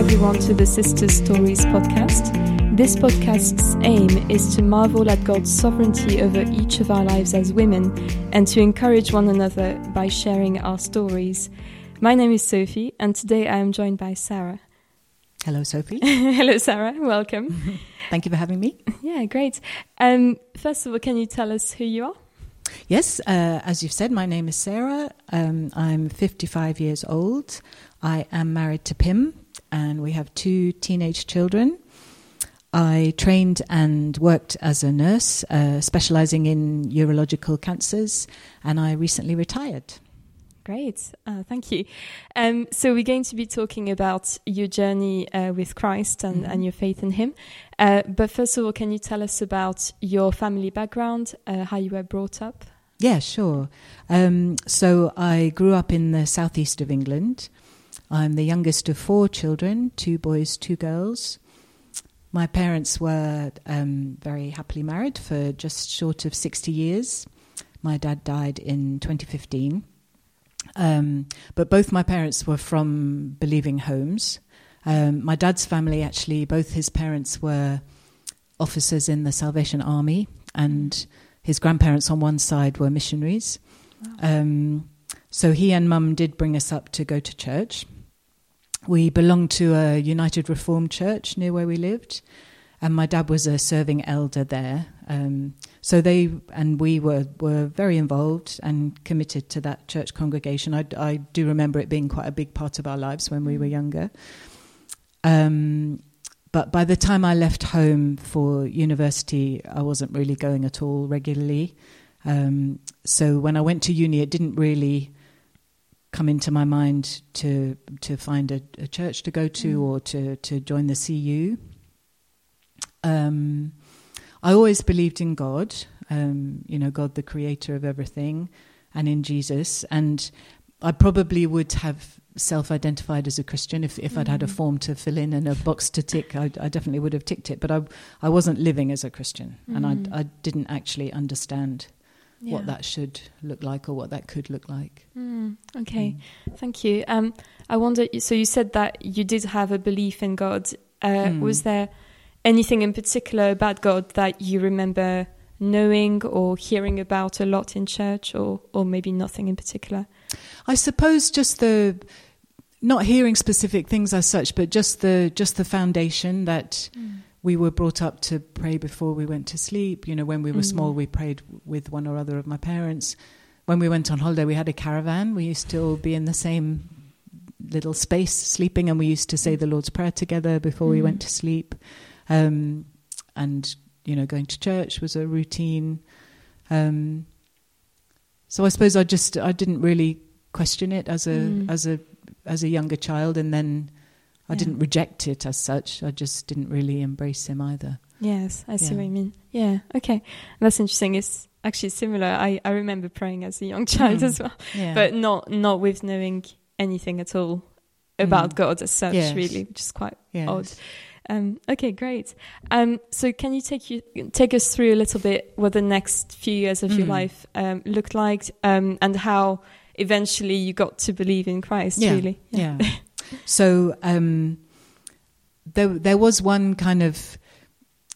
everyone to the Sister Stories podcast. This podcast's aim is to marvel at God's sovereignty over each of our lives as women and to encourage one another by sharing our stories. My name is Sophie, and today I am joined by Sarah. Hello, Sophie. Hello, Sarah. Welcome. Thank you for having me. Yeah, great. Um, first of all, can you tell us who you are? Yes, uh, as you've said, my name is Sarah. Um, I'm 55 years old. I am married to Pim, and we have two teenage children. I trained and worked as a nurse, uh, specializing in urological cancers, and I recently retired. Great, uh, thank you. Um, so, we're going to be talking about your journey uh, with Christ and, mm-hmm. and, your faith in Him. Uh, but first of all, can you tell us about your family background, uh, how you were brought up? Yeah, sure. Um, so, I grew up in the southeast of England. I'm the youngest of four children two boys, two girls. My parents were um, very happily married for just short of 60 years. My dad died in 2015. Um, but both my parents were from believing homes. Um, my dad's family, actually, both his parents were officers in the Salvation Army, and his grandparents on one side were missionaries. Wow. Um, so he and mum did bring us up to go to church. We belonged to a United Reformed Church near where we lived, and my dad was a serving elder there. Um, so they and we were, were very involved and committed to that church congregation. I, I do remember it being quite a big part of our lives when we were younger. Um, but by the time I left home for university, I wasn't really going at all regularly. Um, so when I went to uni, it didn't really come into my mind to to find a, a church to go to mm. or to to join the CU. Um, I always believed in God, um, you know, God, the creator of everything, and in Jesus. And I probably would have self-identified as a Christian if, if mm. I'd had a mm. form to fill in and a box to tick. I, I definitely would have ticked it, but I I wasn't living as a Christian, mm. and I. I didn't actually understand yeah. what that should look like or what that could look like. Mm, okay, mm. thank you. Um, I wonder. So you said that you did have a belief in God. Uh, mm. Was there anything in particular about God that you remember knowing or hearing about a lot in church, or or maybe nothing in particular? I suppose just the not hearing specific things as such, but just the just the foundation that mm we were brought up to pray before we went to sleep. You know, when we were mm. small, we prayed with one or other of my parents. When we went on holiday, we had a caravan. We used to all be in the same little space sleeping, and we used to say the Lord's Prayer together before mm. we went to sleep. Um, and, you know, going to church was a routine. Um, so I suppose I just I didn't really question it as a mm. as a as a younger child, and then I didn't reject it as such. I just didn't really embrace him either. Yes, I see yeah. what you mean. Yeah, okay. That's interesting. It's actually similar. I, I remember praying as a young child mm. as well, yeah. but not not with knowing anything at all about mm. God as such, yes. really, which is quite yes. odd. Um, okay, great. Um, so, can you take you take us through a little bit what the next few years of mm. your life um, looked like, um, and how eventually you got to believe in Christ? Yeah. Really, yeah. yeah. So um, there, there was one kind of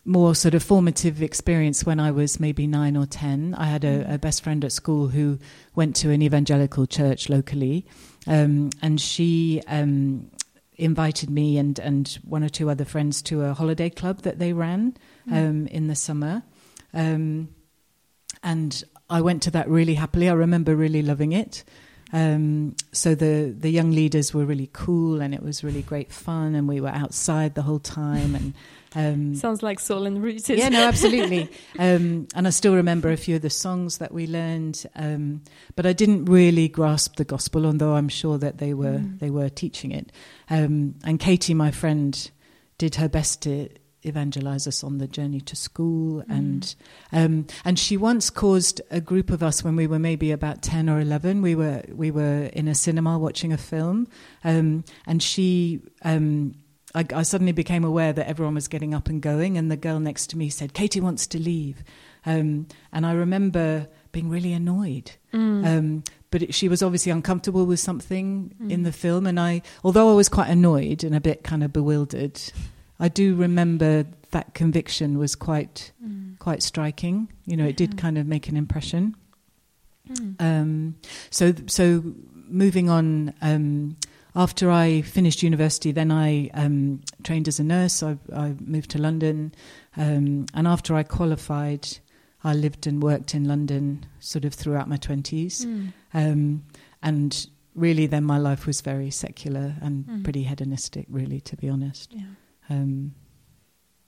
more sort of formative experience when I was maybe nine or ten. I had a, mm. a best friend at school who went to an evangelical church locally, um, and she um, invited me and, and one or two other friends to a holiday club that they ran mm. um, in the summer. Um, and I went to that really happily. I remember really loving it. Um, so the the young leaders were really cool, and it was really great fun, and we were outside the whole time. And um, sounds like Saul and Ruth. Yeah, no, absolutely. um, and I still remember a few of the songs that we learned, um, but I didn't really grasp the gospel, although I'm sure that they were mm. they were teaching it. Um, and Katie, my friend, did her best to evangelize us on the journey to school mm. and um, and she once caused a group of us when we were maybe about 10 or 11 we were we were in a cinema watching a film um, and she um, I, I, suddenly became aware that everyone was getting up and going and the girl next to me said Katie wants to leave um, and I remember being really annoyed mm. Um, but it, she was obviously uncomfortable with something mm. in the film, and I, although I was quite annoyed and a bit kind of bewildered, I do remember that conviction was quite mm. quite striking. You know, it did kind of make an impression. Mm. Um, so so moving on. Um, after I finished university, then I um, trained as a nurse. I, I moved to London, um, and after I qualified, I lived and worked in London sort of throughout my 20s. Mm. Um, and really, then my life was very secular and mm. pretty hedonistic, really, to be honest. Yeah. Um,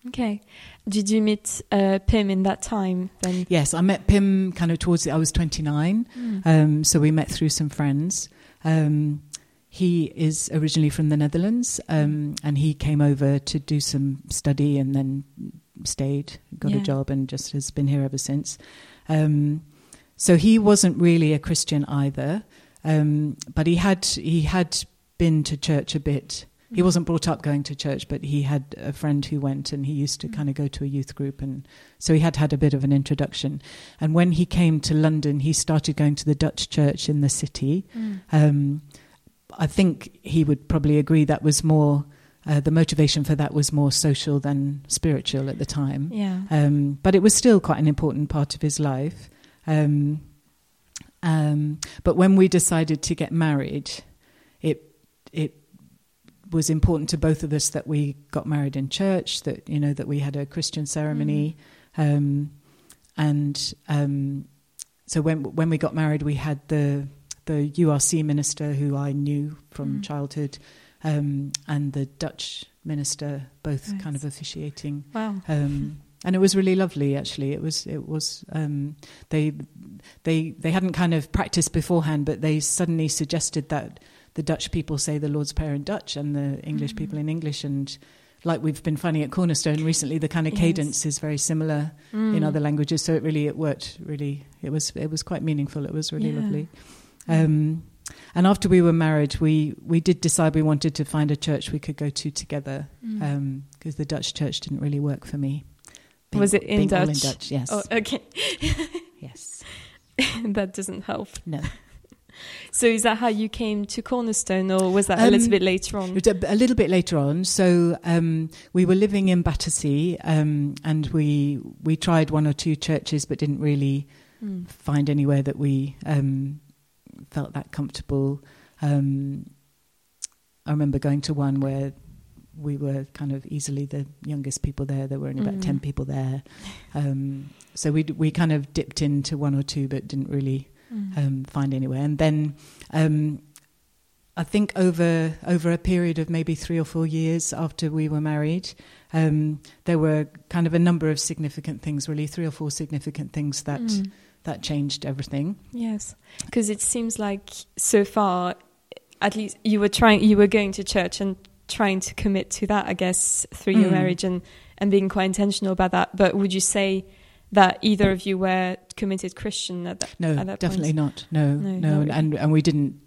okay. Did you meet uh, Pim in that time then? Yes, I met Pim kind of towards the, I was 29. Mm. Um, so we met through some friends. Um, he is originally from the Netherlands, um, and he came over to do some study and then stayed, got yeah. a job, and just has been here ever since. Um, so he wasn't really a Christian either, um, but he had he had been to church a bit. He wasn't brought up going to church, but he had a friend who went, and he used to mm. kind of go to a youth group, and so he had had a bit of an introduction. And when he came to London, he started going to the Dutch church in the city. Mm. Um, I think he would probably agree that was more uh, the motivation for that was more social than spiritual at the time. Yeah. Um, but it was still quite an important part of his life. Um, um, but when we decided to get married, it it was important to both of us that we got married in church. That you know that we had a Christian ceremony, mm. and um, so when when we got married, we had the the URC minister who I knew from mm. childhood um, and the Dutch minister both nice. kind of officiating. Wow. Um, and it was really lovely actually it was it was um, they they they hadn't kind of practiced beforehand but they suddenly suggested that the Dutch people say the Lord's Prayer in Dutch and the English mm-hmm. people in English and like we've been finding at Cornerstone recently the kind of yes. cadence is very similar mm. in other languages so it really it worked really it was it was quite meaningful it was really yeah. lovely um, and after we were married, we, we did decide we wanted to find a church we could go to together because mm. um, the Dutch church didn't really work for me. Being, was it in Dutch? in Dutch, yes. Oh, okay. yes. that doesn't help. No. So is that how you came to Cornerstone, or was that um, a little bit later on? A little bit later on. So um, we were living in Battersea, um, and we we tried one or two churches, but didn't really mm. find anywhere that we um, felt that comfortable. Um, I remember going to one where we were kind of easily the youngest people there. There were only about mm. ten people there, um, so we we kind of dipped into one or two, but didn't really mm. um, find anywhere. And then um, I think over over a period of maybe three or four years after we were married, um, there were kind of a number of significant things, really three or four significant things that. Mm that changed everything. Yes, because it seems like so far, at least you were trying, you were going to church and trying to commit to that, I guess, through mm. your marriage and and being quite intentional about that. But would you say that either of you were committed Christian at that? No, at that definitely point? not. No, no, no, no. and and we didn't.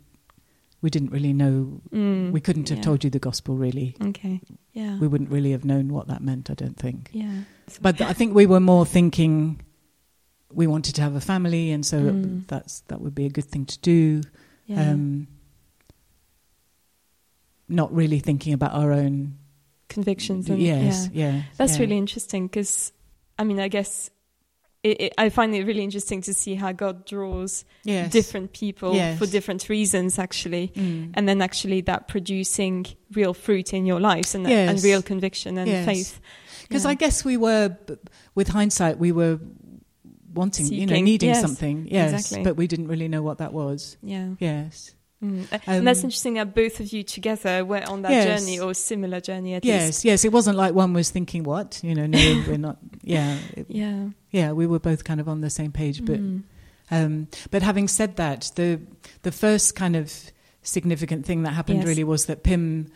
We didn't really know. Mm, we couldn't have yeah. told you the gospel, really. Okay. Yeah. We wouldn't really have known what that meant. I don't think. Yeah. But I think we were more thinking we wanted to have a family, and so mm. that's that would be a good thing to do. Yeah. Um, not really thinking about our own convictions. And, yes, yeah, yeah that's yeah. really interesting because, I mean, I guess it, it, I find it really interesting to see how God draws yes. different people yes. for different reasons, actually, mm. and then actually that producing real fruit in your lives and, yes. and real conviction and faith. Because yeah. I guess we were, with hindsight, we were wanting, Seeking. you know, needing yes, something. Yes, exactly. but we didn't really know what that was. Yeah. Yes. Mm. Um, and that's interesting that both of you together were on that yes. journey or similar journey at yes, least. Yes, It wasn't like one was thinking, "What?" You know, no, we're not. Yeah. It, yeah. Yeah. We were both kind of on the same page, but mm. um, but having said that, the the first kind of significant thing that happened yes. really was that Pim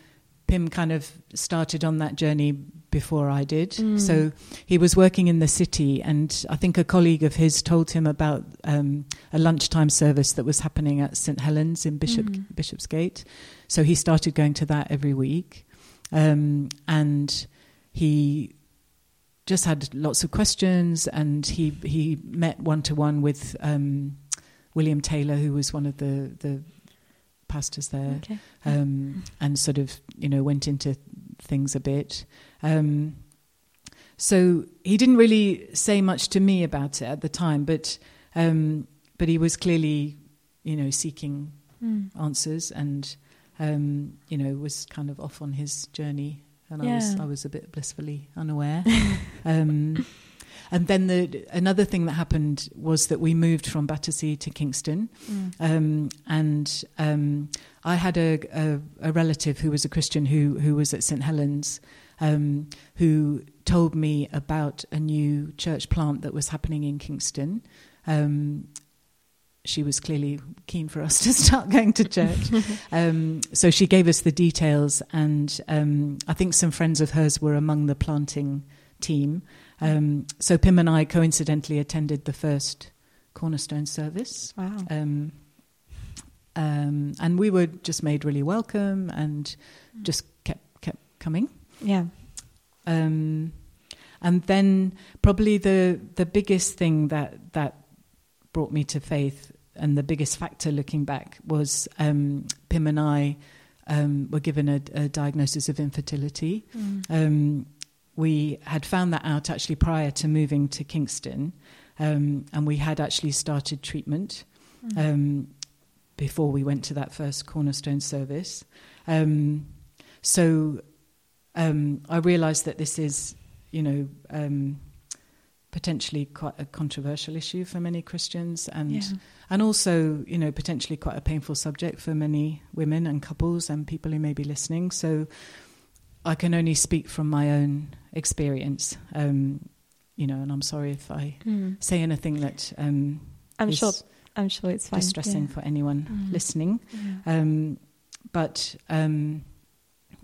Pim kind of started on that journey before I did. Mm. So he was working in the city, and I think a colleague of his told him about um, a lunchtime service that was happening at St Helens in Bishop mm. Bishopsgate. So he started going to that every week, um, and he just had lots of questions, and he he met one to one with. Um, William Taylor, who was one of the the pastors there, okay. um, and sort of you know went into things a bit. Um, so he didn't really say much to me about it at the time, but um, but he was clearly you know seeking mm. answers and um, you know was kind of off on his journey, and yeah. I was I was a bit blissfully unaware. Um, and then the, another thing that happened was that we moved from Battersea to Kingston. Mm. Um, and um, I had a, a, a, relative who was a Christian who, who was at St. Helens. Um, who told me about a new church plant that was happening in Kingston. She was clearly keen for us to start going to church. um, so she gave us the details, and um, I think some friends of hers were among the planting team. Um, so Pim and I coincidentally attended the first Cornerstone service. Wow. Um, um, and we were just made really welcome and just kept kept coming. Yeah. Um, and then probably the the biggest thing that that brought me to faith and the biggest factor looking back was um, Pim and I um, were given a, a, diagnosis of infertility. Mm. Um, we had found that out actually prior to moving to Kingston, um, and we had actually started treatment mm. um, before we went to that first cornerstone service. Um, so um, I realised that this is, you know, um, potentially quite a controversial issue for many Christians, and yeah. and also, you know, potentially quite a painful subject for many women and couples and people who may be listening. So I can only speak from my own experience. Um, you know, and I'm sorry if I mm. say anything that um, I'm sure I'm sure it's fine. distressing yeah. for anyone mm. listening. Yeah. Um, but um,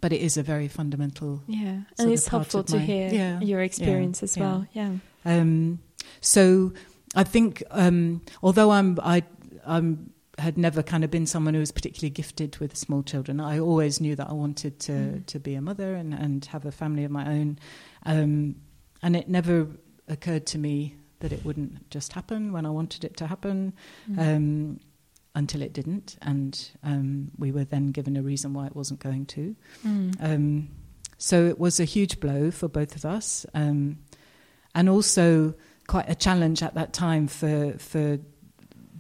but it is a very fundamental. Yeah, and it's helpful to my, hear yeah, your experience as well. Yeah. Um, so I think um, although I'm I I'm had never kind of been someone who was particularly gifted with small children. I always knew that I wanted to mm. to be a mother and, and have a family of my own, um, and it never occurred to me that it wouldn't just happen when I wanted it to happen, mm. um, until it didn't, and um, we were then given a reason why it wasn't going to. Mm. Um, so it was a huge blow for both of us, um, and also quite a challenge at that time for for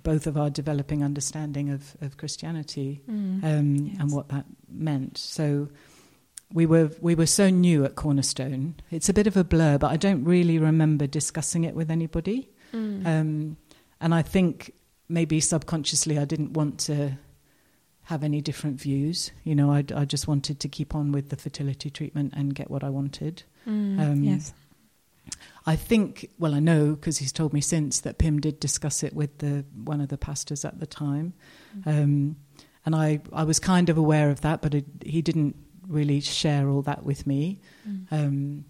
both of our developing understanding of, of Christianity mm. um, yes. and what that meant. So we were we were so new at Cornerstone. It's a bit of a blur, but I don't really remember discussing it with anybody. Mm. Um, and I think maybe subconsciously I didn't want to have any different views. You know, I, I just wanted to keep on with the fertility treatment and get what I wanted. Mm. Um, yes. I think, well, I know because he's told me since that Pim did discuss it with the one of the pastors at the time, mm-hmm. um, and I I was kind of aware of that, but it, he didn't really share all that with me. Mm. Um,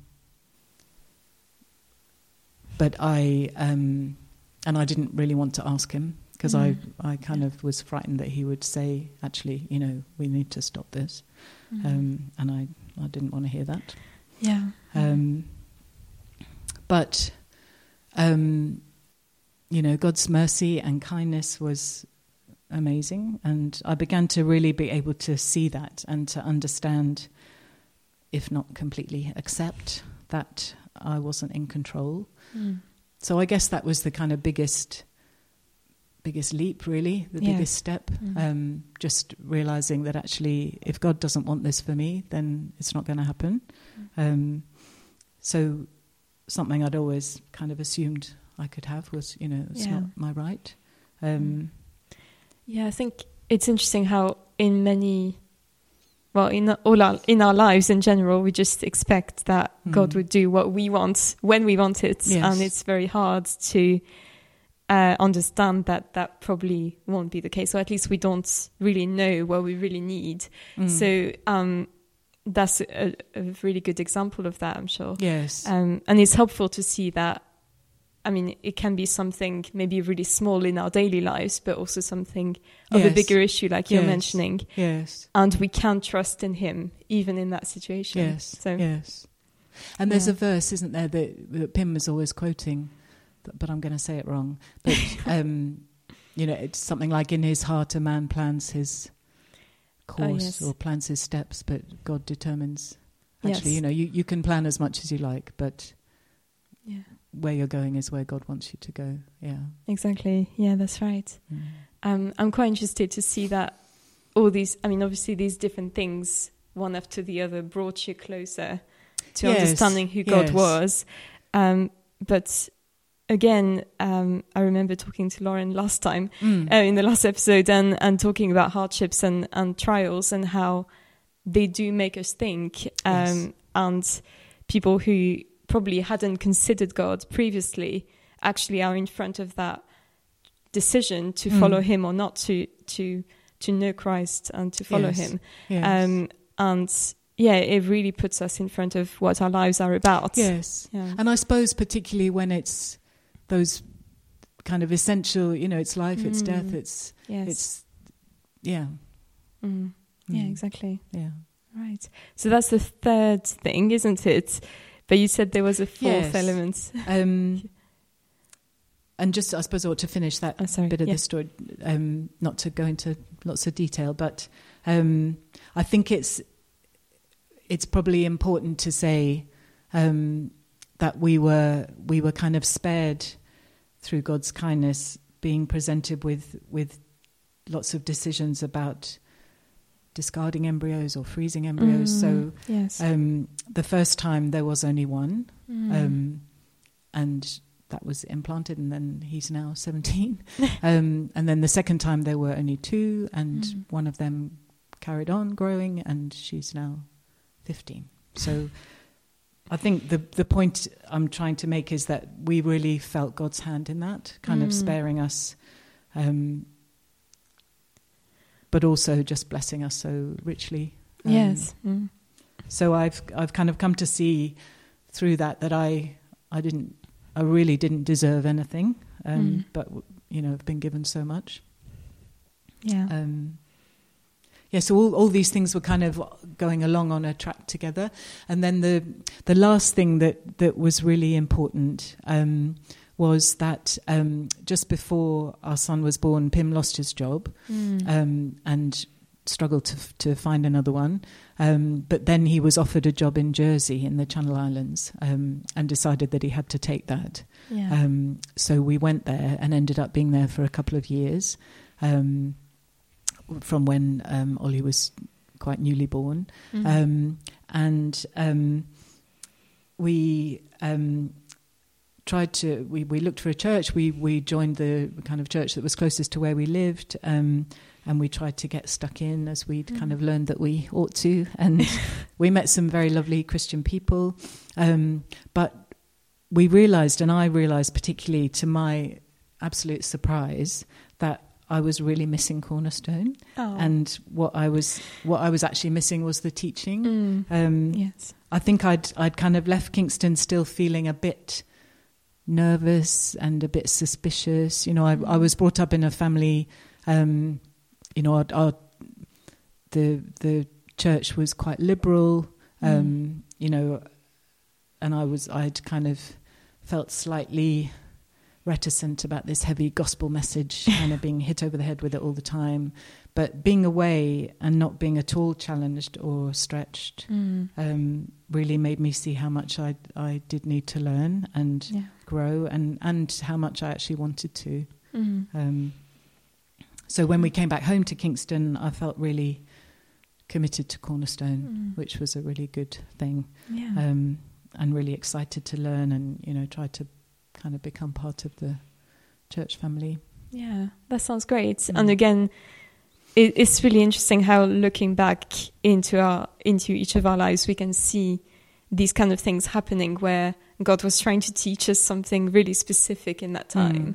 but I um, and I didn't really want to ask him because mm. I I kind of was frightened that he would say, actually, you know, we need to stop this, mm. um, and I I didn't want to hear that. Yeah. Um, but, um, you know, God's mercy and kindness was amazing. And I began to really be able to see that and to understand, if not completely accept, that I wasn't in control. Mm. So I guess that was the kind of biggest biggest leap really the yeah. biggest step mm. um, just realizing that actually if god doesn't want this for me then it's not going to happen mm. um, so something I'd always kind of assumed I could have was, you know, it's yeah. not my right. Um, yeah, I think it's interesting how in many, well, in all our in our lives in general, we just expect that mm. God would do what we want when we want it, yes. and it's very hard to uh, understand that that probably won't be the case, or at least we don't really know what we really need. Mm. So. Um, that's a, a, really good example of that, I'm sure. Yes. Um, and it's helpful to see that. I mean, it can be something maybe really small in our daily lives, but also something of yes. a bigger issue, like you're mentioning. Yes. And we can trust in Him, even in that situation. Yes. So, yes. And there's yeah. a verse, isn't there, that, that Pim is always quoting, but I'm going to say it wrong. But um, you know, it's something like in his heart a man plans his course oh, yes. or plans his steps, but God determines. Actually, yes. you know, you, you can plan as much as you like, but yeah. where you're going is where God wants you to go. Yeah. Exactly. Yeah, that's right. Mm. Um, I'm quite interested to see that all these, I mean, obviously, these different things, one after the other, brought you closer to yes. understanding who God was. Um, but again, um, I remember talking to Lauren last time mm. uh, in the last episode and, and talking about hardships and, and trials and how they do make us think. Um, yes. And people who probably hadn't considered God previously actually are in front of that decision to mm. follow Him or not to to to know Christ and to follow yes. Him. Yes. Um, and yeah, it really puts us in front of what our lives are about. Yes, yeah. and I suppose particularly when it's those kind of essential, you know, it's life, mm. it's death, it's yes. it's yeah, mm. yeah, mm. exactly, yeah. Right. So that's the third thing, isn't it? But you said there was a fourth yes. element. Um, and just, I suppose, I ought to finish that oh, bit of yeah. the story, um, not to go into lots of detail, but um, I think it's it's probably important to say um, that we were we were kind of spared through God's kindness, being presented with with lots of decisions about discarding embryos or freezing embryos. Mm, so yes. um, the first time there was only one, mm. um, and that was implanted, and then he's now 17. um, and then the second time there were only two, and mm. one of them carried on growing, and she's now 15. So I think the the point I'm trying to make is that we really felt God's hand in that, kind mm. of sparing us. Um, but also just blessing us so richly. Um, yes. Mm. So I've I've kind of come to see through that that I I didn't I really didn't deserve anything, um, mm. but you know, I've been given so much. Yeah. Um, yeah, so all, all these things were kind of going along on a track together, and then the the last thing that that was really important um, was that um, just before our son was born, Pim lost his job mm. um, and struggled to to find another one. Um, but then he was offered a job in Jersey in the Channel Islands um, and decided that he had to take that. Yeah. Um, so we went there and ended up being there for a couple of years um, from when um, Ollie was quite newly born. Mm-hmm. Um, and we tried to we, we looked for a church we we joined the kind of church that was closest to where we lived um, and we tried to get stuck in as we'd mm. kind of learned that we ought to. And we met some very lovely Christian people. Um, but we realized, and I realized particularly to my absolute surprise, I was really missing Cornerstone, oh. and what I was what I was actually missing was the teaching. Mm. Um, yes, I think I'd I'd kind of left Kingston still feeling a bit nervous and a bit suspicious. You know, I, I was brought up in a family um, you know, our, our, the the church was quite liberal, mm. um, mm. you know, and I was I'd kind of felt slightly reticent about this heavy gospel message, kind of being hit over the head with it all the time. But being away and not being at all challenged or stretched mm. um, really made me see how much I I did need to learn and yeah. grow, and and how much I actually wanted to. Mm. Um, so when we came back home to Kingston, I felt really committed to Cornerstone, mm. which was a really good thing. Yeah. Um, and really excited to learn and, you know, try to kind of become part of the church family. Yeah, that sounds great. Mm. And again, it, it's really interesting how looking back into our into each of our lives, we can see these kind of things happening where God was trying to teach us something really specific in that mm. time mm.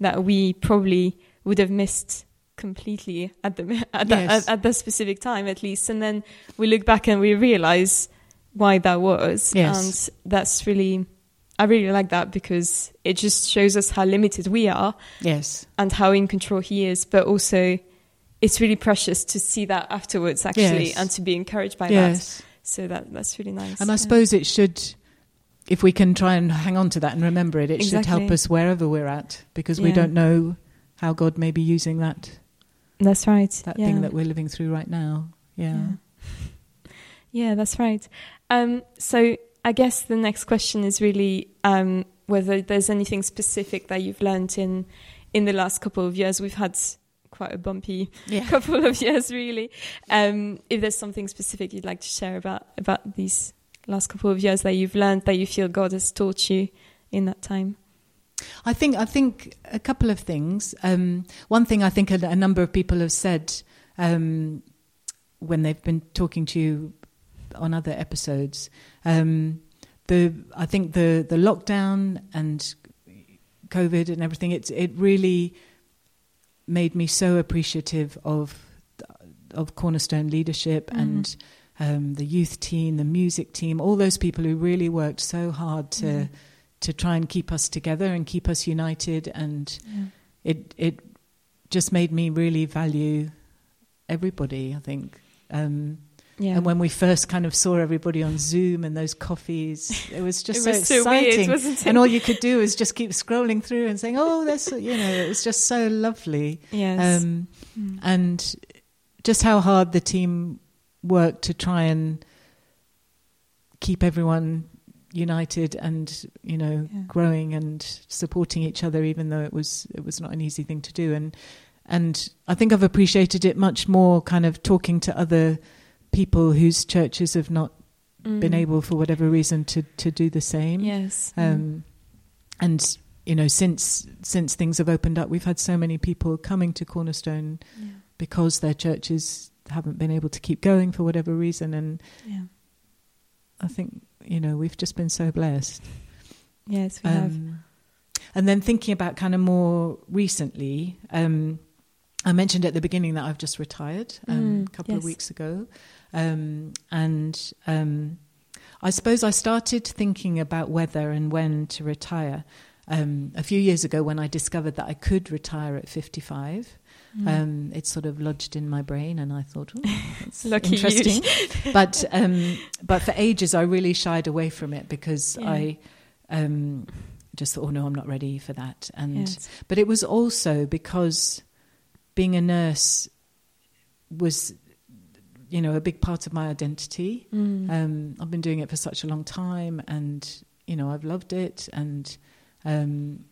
that we probably would have missed completely at the at, yes. at, at the specific time at least and then we look back and we realize why that was yes. and that's really I really like that because it just shows us how limited we are yes and how in control he is but also it's really precious to see that afterwards actually yes. and to be encouraged by yes. that so that that's really nice and I yeah. suppose it should if we can try and hang on to that and remember it it exactly. should help us wherever we're at because yeah. we don't know how God may be using that. That's right. That yeah. thing that we're living through right now. Yeah. Yeah, yeah that's right. Um, so I guess the next question is really um, whether there's anything specific that you've learned in in the last couple of years. We've had quite a bumpy yeah. couple of years, really. Um, if there's something specific you'd like to share about about these last couple of years that you've learned that you feel God has taught you in that time. I think I think a couple of things. Um, one thing I think a, a, number of people have said um, when they've been talking to you on other episodes. Um, the I think the the lockdown and COVID and everything. It it really made me so appreciative of of Cornerstone leadership mm-hmm. and um, the youth team, the music team, all those people who really worked so hard to mm-hmm. to try and keep us together and keep us united. And yeah. it it just made me really value everybody. I think. Um, yeah. And when we first kind of saw everybody on Zoom and those coffees, it was just it so was exciting. So weird, and all you could do is just keep scrolling through and saying, "Oh, that's you know," it was just so lovely. Yes. Um, mm. And just how hard the team worked to try and keep everyone united and you know yeah. growing and supporting each other, even though it was it was not an easy thing to do. And and I think I've appreciated it much more, kind of talking to other people whose churches have not mm. been able, for whatever reason, to to do the same. Yes. Um, mm. And you know, since since things have opened up, we've had so many people coming to Cornerstone yeah. because their churches haven't been able to keep going for whatever reason, and yeah. I think you know we've just been so blessed. Yes, we um, have. And then thinking about kind of more recently, um, I mentioned at the beginning that I've just retired um, mm, a couple yes. of weeks ago. Um, and um, I suppose I started thinking about whether and when to retire um, a few years ago when I discovered that I could retire at 55. Mm. Um, it sort of lodged in my brain, and I thought, oh, that's interesting. but um, but for ages, I really shied away from it because yeah. I um, just thought, oh no, I'm not ready for that. And yes. but it was also because being a nurse was you know, a big part of my identity. Mm. Um, I've been doing it for such a long time, and you know, I've loved it, and um,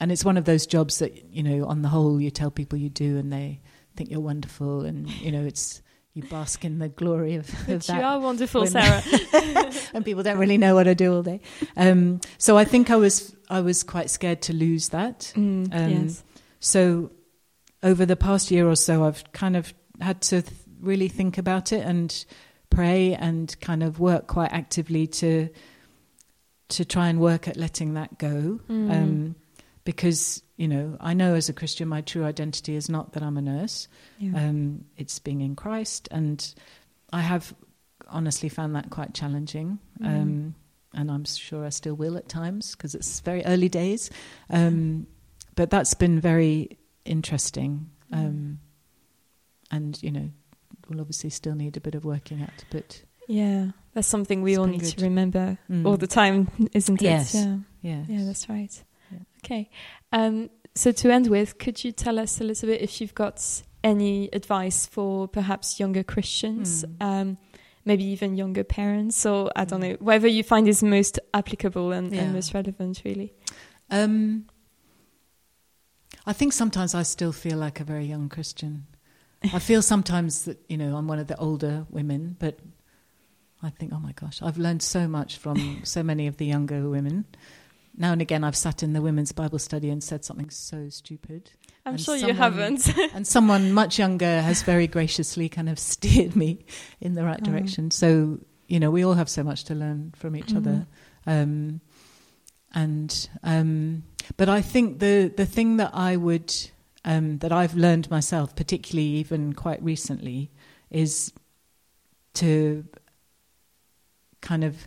and it's one of those jobs that you know, on the whole, you tell people you do, and they think you're wonderful, and you know, it's you bask in the glory of, of that. You are wonderful, Sarah. and people don't really know what I do all day. Um, so I think I was I was quite scared to lose that. Mm, um, yes. So over the past year or so, I've kind of had to th- really think about it and pray and kind of work quite actively to to try and work at letting that go. Mm. Um, because you know, I know as a Christian, my true identity is not that I'm a nurse. Yeah. Um, it's being in Christ, and I have honestly found that quite challenging. Mm. Um, and I'm sure I still will at times because it's very early days. Um, but that's been very interesting. Mm. Um, and you know, will obviously still need a bit of working at. But yeah, that's something we all need good. to remember mm. all the time, isn't it? Yes. Yeah. Yes. Yeah, that's right. Yeah. Okay. Um, so to end with, could you tell us a little bit if you've got any advice for perhaps younger Christians? Mm. Um, maybe even younger parents, or I don't mm. know, whatever you find is most applicable and, yeah. and most relevant, really. Um, I think sometimes I still feel like a very young Christian. I feel sometimes that you know I'm one of the older women, but I think, oh my gosh, I've learned so much from so many of the younger women. Now and again, I've sat in the women's Bible study and said something so stupid. I'm and sure someone, you haven't. and someone much younger has very graciously kind of steered me in the right oh. direction. So you know, we all have so much to learn from each mm-hmm. other. Um, and um, but I think the the thing that I would um, that I've learned myself, particularly even quite recently, is to kind of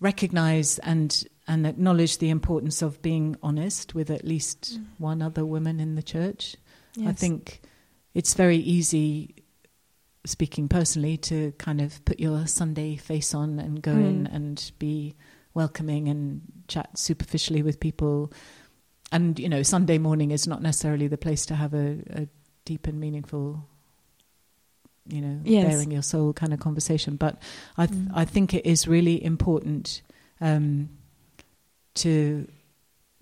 recognize and and acknowledge the importance of being honest with at least mm. one other woman in the church. Yes. I think it's very easy, speaking personally, to kind of put your Sunday face on and go mm. in and be welcoming and chat superficially with people and you know, Sunday morning is not necessarily the place to have a, a deep and meaningful, you know, yes. bearing your soul kind of conversation. But I th- mm. I think it is really important um, to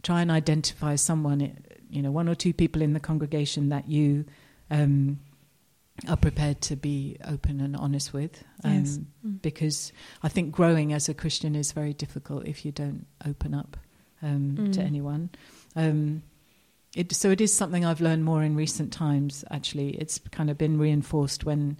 try and identify someone, you know, one or two people in the congregation that you. Um, are prepared to be open and honest with. Um, yes. mm. Because I think growing as a Christian is very difficult if you don't open up um, mm. to anyone. Um, it, so it is something I've learned more in recent times, actually. It's kind of been reinforced when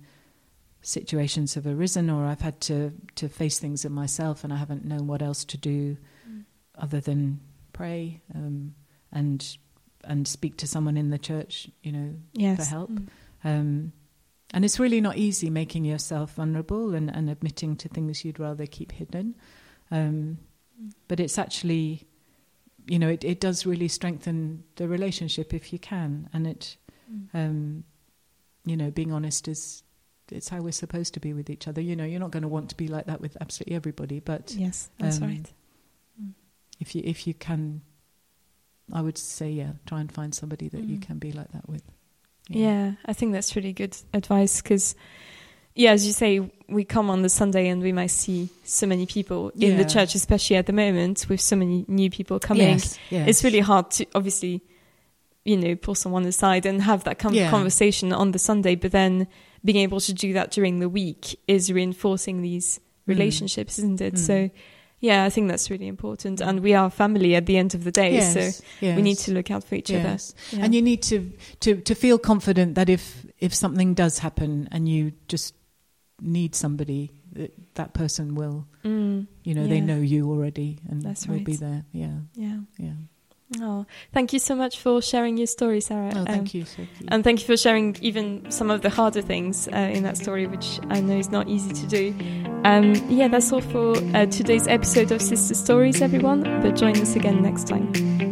situations have arisen or I've had to, to face things in myself and I haven't known what else to do mm. other than pray um, and and speak to someone in the church, you know, yes. for help. Mm. Um, and it's really not easy making yourself vulnerable and, and admitting to things you'd rather keep hidden. Um, but it's actually, you know, it, it does really strengthen the relationship if you can. And it, mm. um, you know, being honest is it's how we're supposed to be with each other. You know, you're not going to want to be like that with absolutely everybody, but yes, that's um, right. Mm. If you if you can, I would say, yeah, try and find somebody that mm. you can be like that with. Yeah, yeah I think that's really good advice because, yeah, as you say, we come on the Sunday and we might see so many people in the church, especially at the moment with so many new people coming. Yes, yes. It's really hard to obviously, you know, pull someone aside and have that kind of yeah. conversation on the Sunday, but then being able to do that during the week is reinforcing these mm. relationships, mm. isn't it? Mm. So yeah, I think that's really important. And we are family at the end of the day, yes, so yes. we need to look out for each yes. other. Yeah. And you need to, to, to feel confident that if, if something does happen and you just need somebody, that, that person will, mm, you know, yeah. they know you already and that's will right. be there. Yeah. Yeah. Yeah. Oh, thank you so much for sharing your story, Sarah. Oh, thank um, you, Sophie. And thank you for sharing even some of the harder things uh, in that story, which I know is not easy to do. Um, yeah, that's all for uh, today's episode of Sister Stories, everyone. But join us again next time.